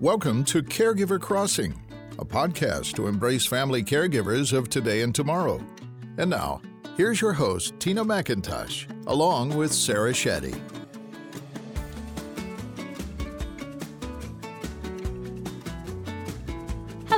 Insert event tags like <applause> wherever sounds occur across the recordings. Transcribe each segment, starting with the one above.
Welcome to Caregiver Crossing, a podcast to embrace family caregivers of today and tomorrow. And now, here's your host, Tina McIntosh, along with Sarah Shetty.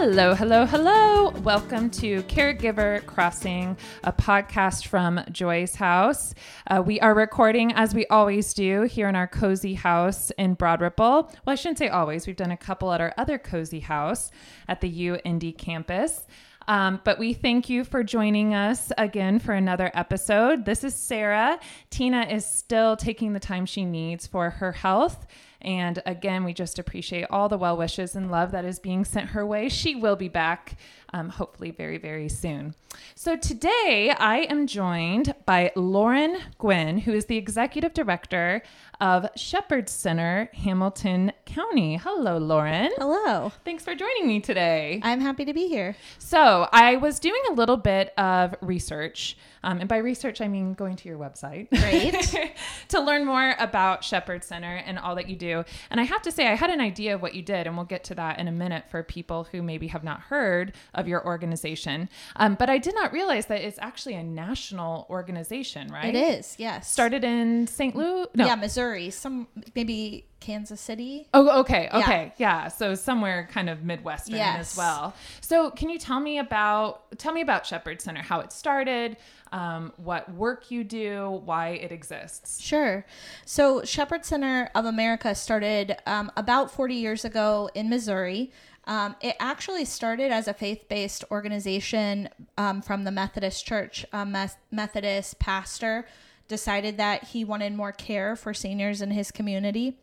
Hello, hello, hello. Welcome to Caregiver Crossing, a podcast from Joy's house. Uh, we are recording as we always do here in our cozy house in Broad Ripple. Well, I shouldn't say always. We've done a couple at our other cozy house at the UIndy campus. Um, but we thank you for joining us again for another episode. This is Sarah. Tina is still taking the time she needs for her health. And again, we just appreciate all the well wishes and love that is being sent her way. She will be back, um, hopefully, very, very soon. So today I am joined by Lauren Gwynn, who is the executive director of Shepherd Center, Hamilton County. Hello, Lauren. Hello. Thanks for joining me today. I'm happy to be here. So, I was doing a little bit of research, um, and by research, I mean going to your website. Great. <laughs> to learn more about Shepherd Center and all that you do. And I have to say, I had an idea of what you did, and we'll get to that in a minute for people who maybe have not heard of your organization. Um, but I did not realize that it's actually a national organization, right? It is, yes. Started in St. Louis? No. Yeah, Missouri. Some maybe Kansas City. Oh, okay, okay, yeah. So somewhere kind of midwestern Yes. as well. So can you tell me about tell me about Shepherd Center, how it started, um, what work you do, why it exists? Sure. So Shepherd Center of America started um, about 40 years ago in Missouri. Um, it actually started as a faith-based organization um, from the Methodist Church. A Methodist pastor decided that he wanted more care for seniors in his community,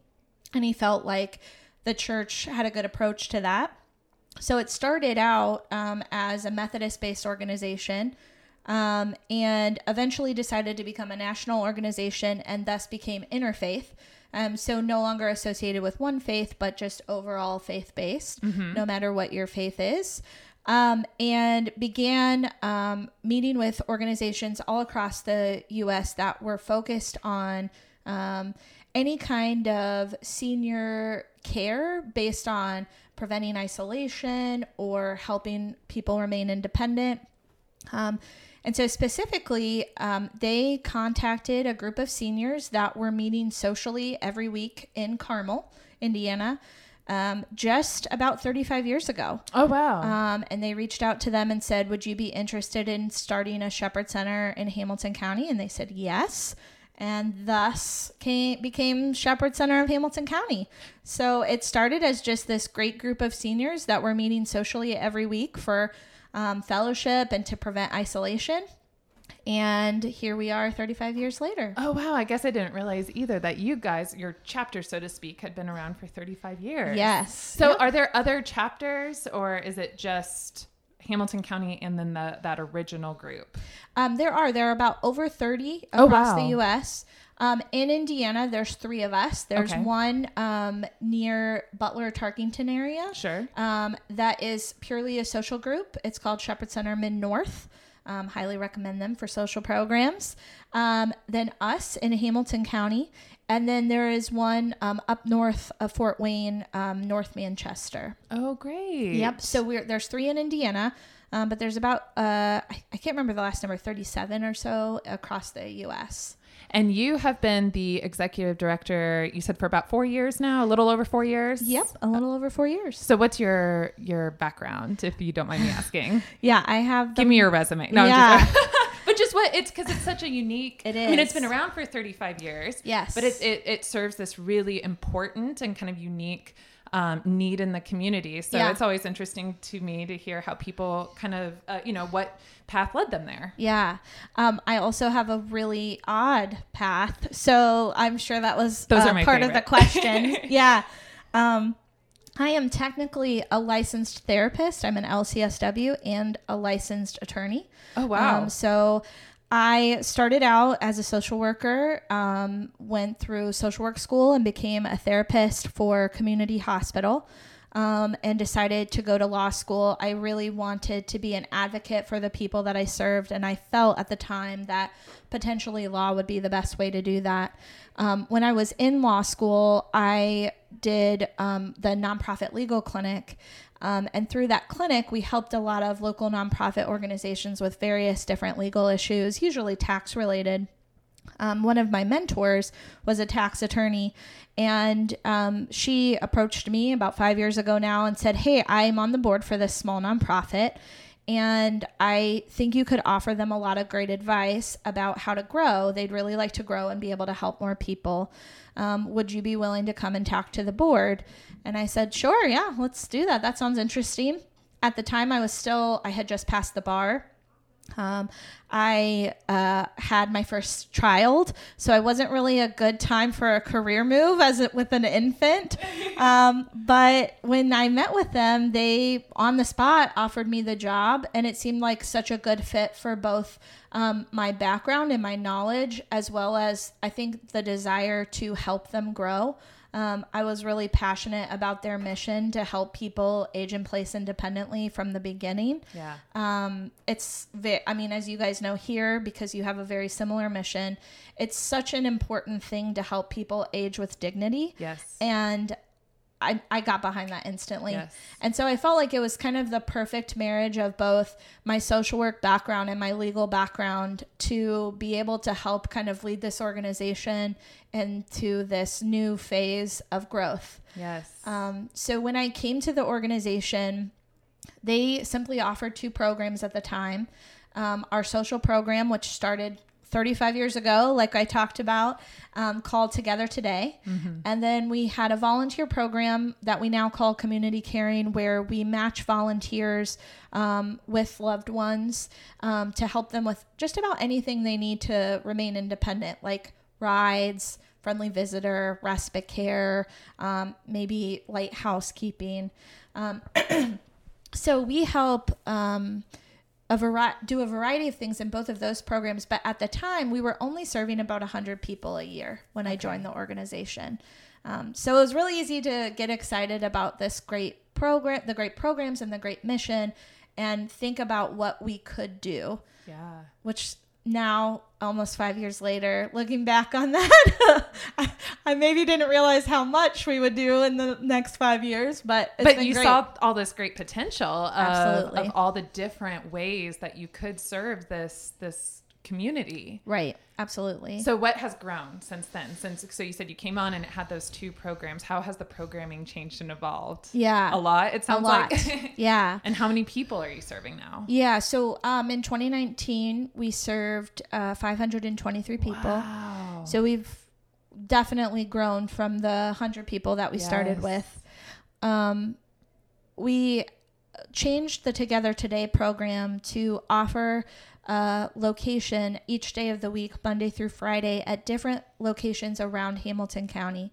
and he felt like the church had a good approach to that. So it started out um, as a Methodist based organization um, and eventually decided to become a national organization and thus became interfaith. Um, so no longer associated with one faith, but just overall faith based, no matter what your faith is. Um, and began um, meeting with organizations all across the US that were focused on um, any kind of senior care based on preventing isolation or helping people remain independent. Um, and so, specifically, um, they contacted a group of seniors that were meeting socially every week in Carmel, Indiana, um, just about 35 years ago. Oh wow. Um, and they reached out to them and said, Would you be interested in starting a Shepherd Center in Hamilton County? And they said yes. And thus came, became Shepherd Center of Hamilton County. So it started as just this great group of seniors that were meeting socially every week for um, fellowship and to prevent isolation. And here we are 35 years later. Oh wow, I guess I didn't realize either that you guys, your chapter so to speak, had been around for 35 years. Yes. So Yep. are there other chapters or is it just Hamilton County and then the, that original group? Um, there are. There are about over 30 Oh, across wow. the U.S. Um, in Indiana, there's three of us. There's Okay. one um, near Butler, Tarkington area. Sure. Um, that is purely a social group. It's called Shepherd Center Mid North. Um, highly recommend them for social programs. Um, then us in Hamilton County. And then there is one um, up north of Fort Wayne, um, North Manchester. Oh great. Yep. So we're there's three in Indiana, um, but there's about uh, I, I can't remember the last number, 37 or so across the U.S. And you have been the executive director, you said for about four years now, a little over four years? Yep, a little over four years. So what's your your background, if you don't mind me asking? <laughs> Yeah, I have. The, Give me your resume. No, I'm Yeah. just <laughs> <laughs> but just what it's because it's such a unique. It is. I mean, it's been around for 35 years. Yes. But it it, it serves this really important and kind of unique. Um, need in the community, so Yeah. it's always interesting to me to hear how people kind of, uh, you know, what path led them there. Yeah. Um, I also have a really odd path, so I'm sure that was Those uh, are my part of the question. <laughs> yeah. Um, I am technically a licensed therapist. I'm an LCSW and a licensed attorney. Oh wow! Um, so I started out as a social worker, um, went through social work school, and became a therapist for community hospital. Um, and decided to go to law school. I really wanted to be an advocate for the people that I served, and I felt at the time that potentially law would be the best way to do that. Um, when I was in law school, I did um, the nonprofit legal clinic. Um, and through that clinic, we helped a lot of local nonprofit organizations with various different legal issues, usually tax related. Um, one of my mentors was a tax attorney, and um, she approached me about five years ago now and said, Hey, I'm on the board for this small nonprofit, and I think you could offer them a lot of great advice about how to grow. They'd really like to grow and be able to help more people. Um, would you be willing to come and talk to the board? And I said, Sure, yeah, let's do that. That sounds interesting. At the time, I was still, I had just passed the bar um, I uh, had my first child, so I wasn't really a good time for a career move as it, with an infant. <laughs> Um, but when I met with them, they on the spot offered me the job, and it seemed like such a good fit for both um, my background and my knowledge, as well as I think the desire to help them grow. Um, I was really passionate about their mission to help people age in place independently from the beginning. Yeah. Um, it's, I mean, as you guys know here, because you have a very similar mission, it's such an important thing to help people age with dignity. Yes. And I, I got behind that instantly. Yes. And so I felt like it was kind of the perfect marriage of both my social work background and my legal background to be able to help kind of lead this organization into this new phase of growth. Yes. Um, so when I came to the organization, they simply offered two programs at the time. Um, our social program, which started 35 years ago, like I talked about, um, called Together Today. And then we had a volunteer program that we now call Community Caring, where we match volunteers um, with loved ones um, to help them with just about anything they need to remain independent, like rides, friendly visitor, respite care, um, maybe light housekeeping. Um, <clears throat> so we help um, a do a variety of things in both of those programs. But at the time, we were only serving about 100 people a year when I joined the organization. Um, so it was really easy to get excited about this great program, the great programs, and the great mission, and think about what we could do. yeah. Which now, almost five years later, looking back on <laughs> that, I, I maybe didn't realize how much we would do in the next five years. But it's but you great. saw all this great potential of, of all the different ways that you could serve this this community. right, absolutely. So what has grown since then? Since so you said you came on and it had those two programs. How has the programming changed and evolved? yeah, A lot. It a sounds lot. like. <laughs> yeah. and how many people are you serving now? Yeah, so um, in 2019, we served uh, 523 people. Wow. So we've definitely grown from the 100 people that we started with. Um, we changed the Together Today program to offer a location each day of the week, Monday through Friday, at different locations around Hamilton County.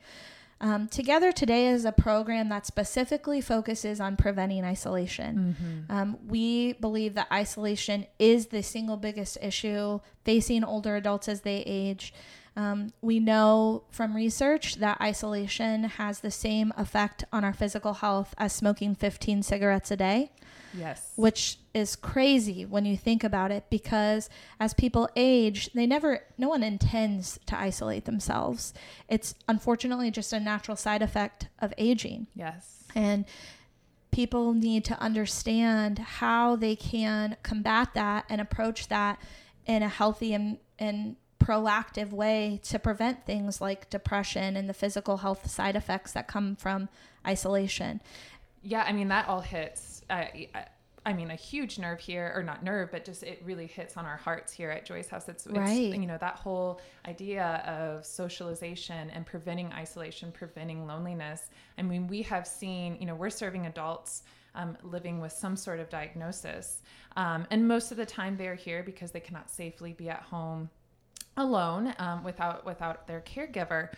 Um, Together Today is a program that specifically focuses on preventing isolation. Um, we believe that isolation is the single biggest issue facing older adults as they age. Um, we know from research that isolation has the same effect on our physical health as smoking 15 cigarettes a day yes. which is crazy when you think about it because as people age they never no one intends to isolate themselves it's unfortunately just a natural side effect of aging Yes. and people need to understand how they can combat that and approach that in a healthy and, and proactive way to prevent things like depression and the physical health side effects that come from isolation Yeah, I mean that all hits. Uh, I, I mean a huge nerve here, or not nerve, but just it really hits on our hearts here at Joy's House. It's, it's Right. you know that whole idea of socialization and preventing isolation, preventing loneliness. I mean, we have seen, you know, we're serving adults. Um, living with some sort of diagnosis. Um, and most of the time they're here because they cannot safely be at home alone um, without without their caregiver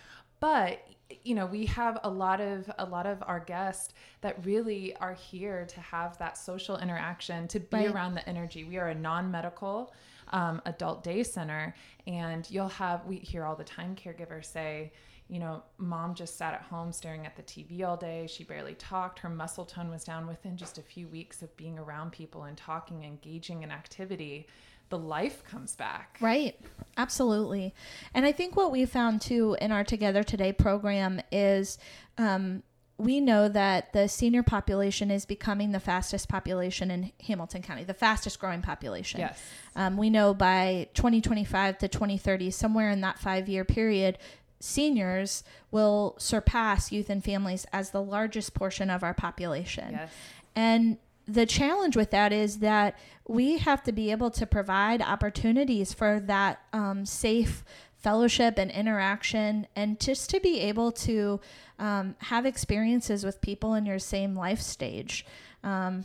but you know we have a lot of a lot of our guests that really are here to have that social interaction to be Right. around the energy we are a non-medical um, adult day center and you'll have we hear all the time caregivers say you know mom just sat at home staring at the tv all day she barely talked her muscle tone was down within just a few weeks of being around people and talking engaging in activity the life comes back Right. Absolutely. And I think what we found too in our Together Today program is um, we know that the senior population is becoming the fastest population in Hamilton County, the fastest growing population. yes Um, we know by 2025 to 2030, somewhere in that five year period, seniors will surpass youth and families as the largest portion of our population. yes And the challenge with that is that we have to be able to provide opportunities for that um, safe fellowship and interaction, and just to be able to um, have experiences with people in your same life stage. Um,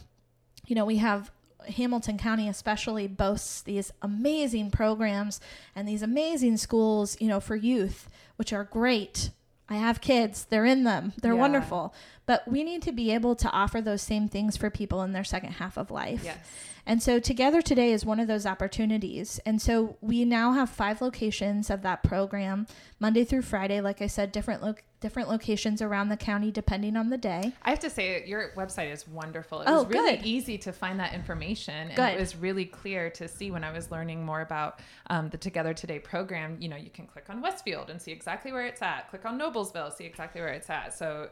you know, we have Hamilton County, especially, boasts these amazing programs and these amazing schools, you know, for youth, which are great. I have kids, they're in them, they're Yeah. wonderful. But we need to be able to offer those same things for people in their second half of life. yes And so Together Today is one of those opportunities. And so we now have five locations of that program, Monday through Friday. Like I said, different lo- different locations around the county depending on the day. I have to say, your website is wonderful. It Oh, was really good. easy to find that information, and Good. it was really clear to see when I was learning more about um, the Together Today program. You know, you can click on Westfield and see exactly where it's at. Click on Noblesville, see exactly where it's at. So,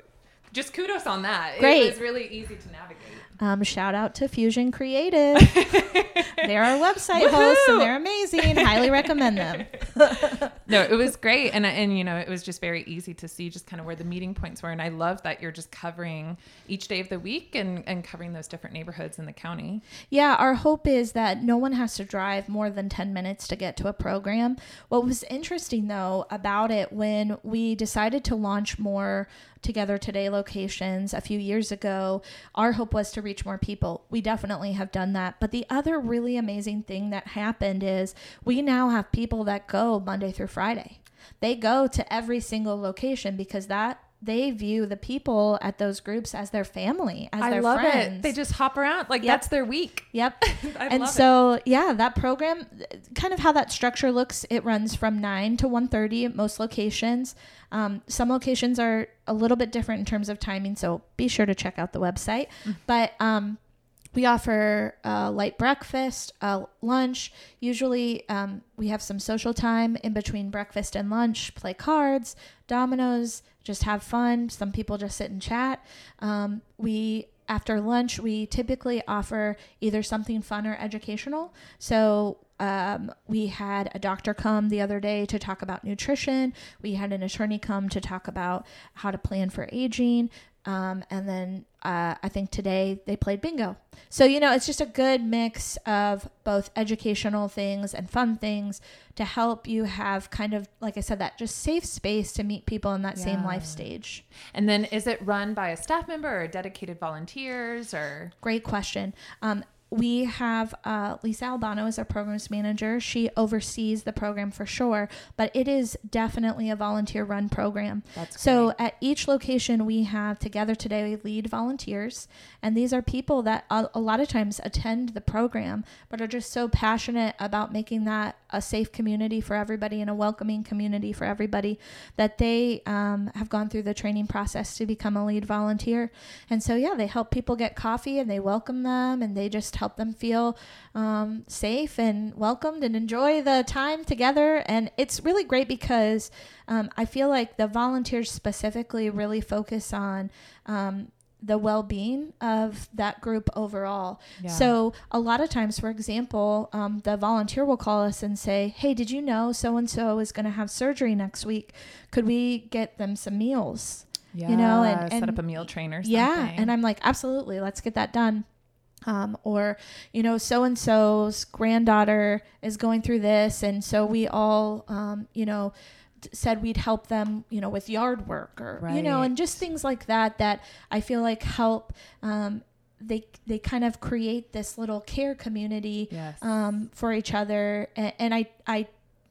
just kudos on that. Great. It was really easy to navigate. Um, shout out to Fusion Creative. <laughs> <laughs> they're our website hosts and they're amazing. Highly recommend them. <laughs> no, it was great, and uh, and you know, it was just very easy to see just kind of where the meeting points were, and I love that you're just covering each day of the week and and covering those different neighborhoods in the county. Yeah, our hope is that no one has to drive more than 10 minutes to get to a program. What was interesting though about it when we decided to launch more Together Today locations a few years ago, our hope was to reach more people. We definitely have done that. But the other really amazing thing that happened is we now have people that go Monday through Friday. They go to every single location because that they view the people at those groups as their family, as I their love friends. it. They just hop around like Yep. that's their week. Yep. <laughs> I and love it. so yeah, that program kind of how that structure looks, it runs from 9 to 1:30 at most locations. Um, some locations are a little bit different in terms of timing, so be sure to check out the website. Mm. But um, we offer a light breakfast, a lunch. Usually, um, we have some social time in between breakfast and lunch, play cards, dominoes, just have fun. Some people just sit and chat. Um, we after lunch, we typically offer either something fun or educational. So um, we had a doctor come the other day to talk about nutrition. We had an attorney come to talk about how to plan for aging. Um, and then uh, I think today they played bingo. So, you know, it's just a good mix of both educational things and fun things to help you have kind of, like I said, that just safe space to meet people in that same life stage. And then is it run by a staff member or dedicated volunteers or Great question. Um, we have uh, Lisa Albano as our programs manager. She oversees the program for sure, but it is definitely a volunteer run program. That's so at each location we have together today lead volunteers, and these are people that a, a lot of times attend the program, but are just so passionate about making that a safe community for everybody and a welcoming community for everybody that they um, have gone through the training process to become a lead volunteer. And so, yeah, they help people get coffee and they welcome them and they just help them feel um, safe and welcomed and enjoy the time together. And it's really great because um, I feel like the volunteers specifically really focus on. Um, the well-being of that group overall. Yeah. So a lot of times, for example, um, the volunteer will call us and say, "Hey, did you know so and so is going to have surgery next week? Could we get them some meals?" yeah, you know, and- set up a meal train or something. Yeah, and I'm like, absolutely, let's get that done. Um, or you know, so and so's granddaughter is going through this, and so we all, um, you know, d- said we'd help them, you know, with yard work or you know, and just things like that that I feel like help. Um, they they kind of create this little care community Yes. um, for each other, and, and I I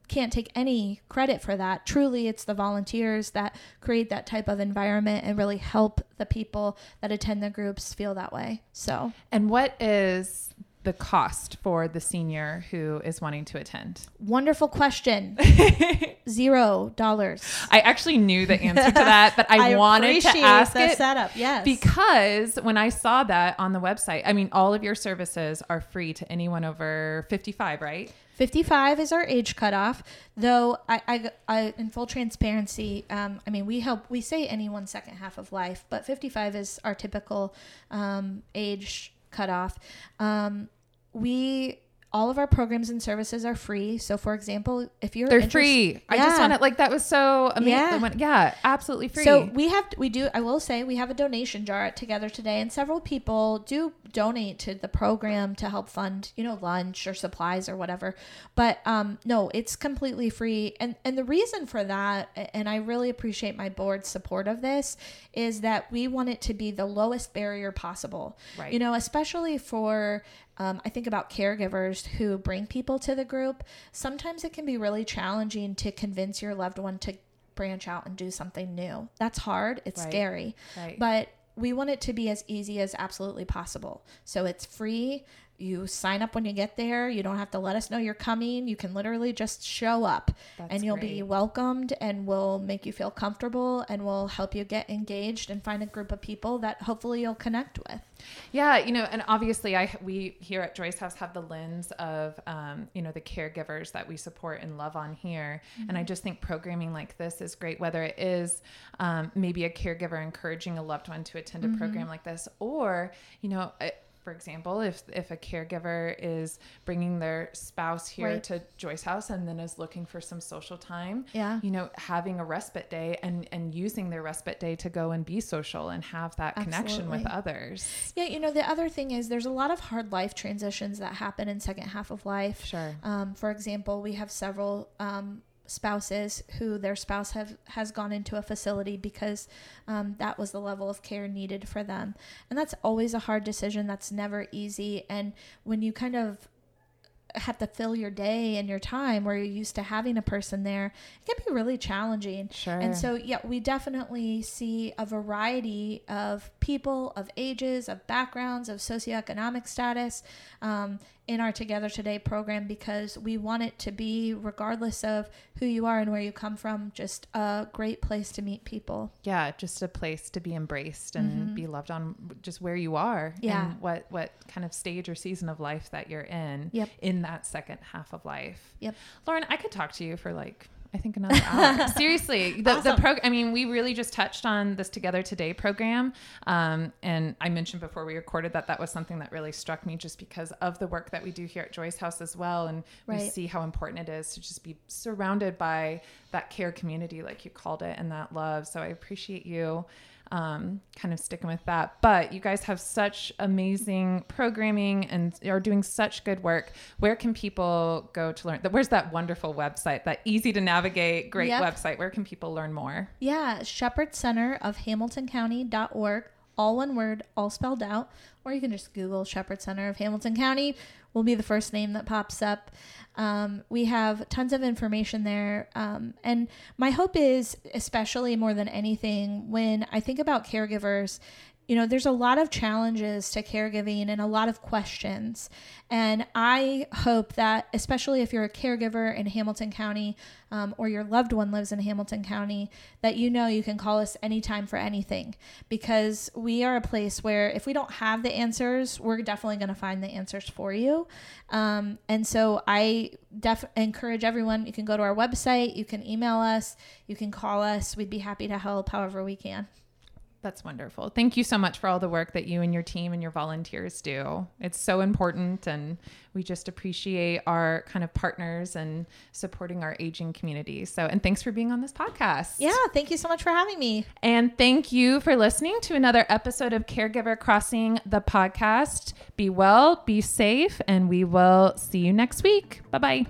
can't take any credit for that. Truly, it's the volunteers that create that type of environment and really help the people that attend the groups feel that way. So, And what is the cost for the senior who is wanting to attend? wonderful question. <laughs> Zero dollars. I actually knew the answer to that, but <laughs> I, wanted to ask the it setup. Yes, because when I saw that on the website, I mean, all of your services are free to anyone over 55, right? 55 is our age cutoff though i, I, I in full transparency um, i mean we help we say anyone second half of life but 55 is our typical um, age cutoff. Um, we all of our programs and services are free so for example if you're They're free. I just want it like that was so amazing. Yeah. Yeah, absolutely free. So we have we do I will say we have a donation jar at Together Today, and several people do donate to the program to help fund you know lunch or supplies or whatever. But um, no, it's completely free, and and the reason for that, and I really appreciate my board's support of this, is that we want it to be the lowest barrier possible. Right. You know, especially for um, I think about caregivers who bring people to the group. Sometimes it can be really challenging to convince your loved one to branch out and do something new. That's hard. It's Right. scary. Right. But we want it to be as easy as absolutely possible. So it's free. You sign up when you get there. You don't have to let us know you're coming. You can literally just show up That's and you'll be welcomed and we'll make you feel comfortable and we'll help you get engaged and find a group of people that hopefully you'll connect with. Yeah, you know, and obviously, I we here at Joy's House have the lens of um, you know the caregivers that we support and love on here, and I just think programming like this is great. Whether it is um, maybe a caregiver encouraging a loved one to attend a program like this, or you know. I, for example, if if a caregiver is bringing their spouse here Right. to Joy's House and then is looking for some social time, Yeah. you know, having a respite day and and using their respite day to go and be social and have that connection with others. Yeah, you know, the other thing is there's a lot of hard life transitions that happen in second half of life. Sure. Um, for example, we have several um, spouses who their spouse have has gone into a facility because um, that was the level of care needed for them, and that's always a hard decision. That's never easy, and when you kind of have to fill your day and your time where you're used to having a person there, it can be really challenging. Sure. And so, yeah, we definitely see a variety of people, of ages, of backgrounds, of socioeconomic status um, in our Together Today program because we want it to be, regardless of who you are and where you come from, just a great place to meet people. yeah just a place to be embraced and be loved on just where you are Mm-hmm. Yeah. and what what kind of stage or season of life that you're in Yep. in that second half of life Yep. lauren i could talk to you for like I think another hour. <laughs> Seriously, the, the Awesome. program. I mean, we really just touched on this Together Today program, um, and I mentioned before we recorded that that was something that really struck me, just because of the work that we do here at Joy's House as well, and we see how important it is to just be surrounded by that care community, like you called it, and that love. So I appreciate you um, kind of sticking with that. But you guys have such amazing programming and are doing such good work. Where can people go to learn? Where's that wonderful website, that easy to navigate, great Yep. website? Where can people learn more? Yeah, Shepherd Center of HamiltonCounty.org, all one word, all spelled out. Or you can just Google Shepherd Center of Hamilton County, will be the first name that pops up. Um, we have tons of information there. Um, and my hope is, especially more than anything, when I think about caregivers, you know, there's a lot of challenges to caregiving and a lot of questions. And I hope that, especially if you're a caregiver in Hamilton County um, or your loved one lives in Hamilton County, that you know you can call us anytime for anything because we are a place where if we don't have the answers, we're definitely going to find the answers for you. Um, and so I def- encourage everyone, you can go to our website, you can email us, you can call us. We'd be happy to help however we can. That's wonderful. Thank you so much for all the work that you and your team and your volunteers do. It's so important, and we just appreciate our kind of partners and supporting our aging community. So, and thanks for being on this podcast. Yeah, thank you so much for having me. And thank you for listening to another episode of Caregiver Crossing the podcast. Be well, be safe, and we will see you next week. Bye bye.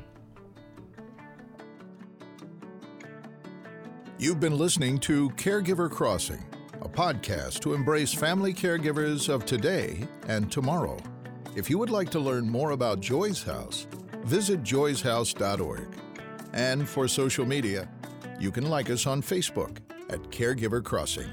You've been listening to Caregiver Crossing, a podcast to embrace family caregivers of today and tomorrow. If you would like to learn more about Joy's House, visit joyshouse.org. And for social media, you can like us on Facebook at Caregiver Crossing.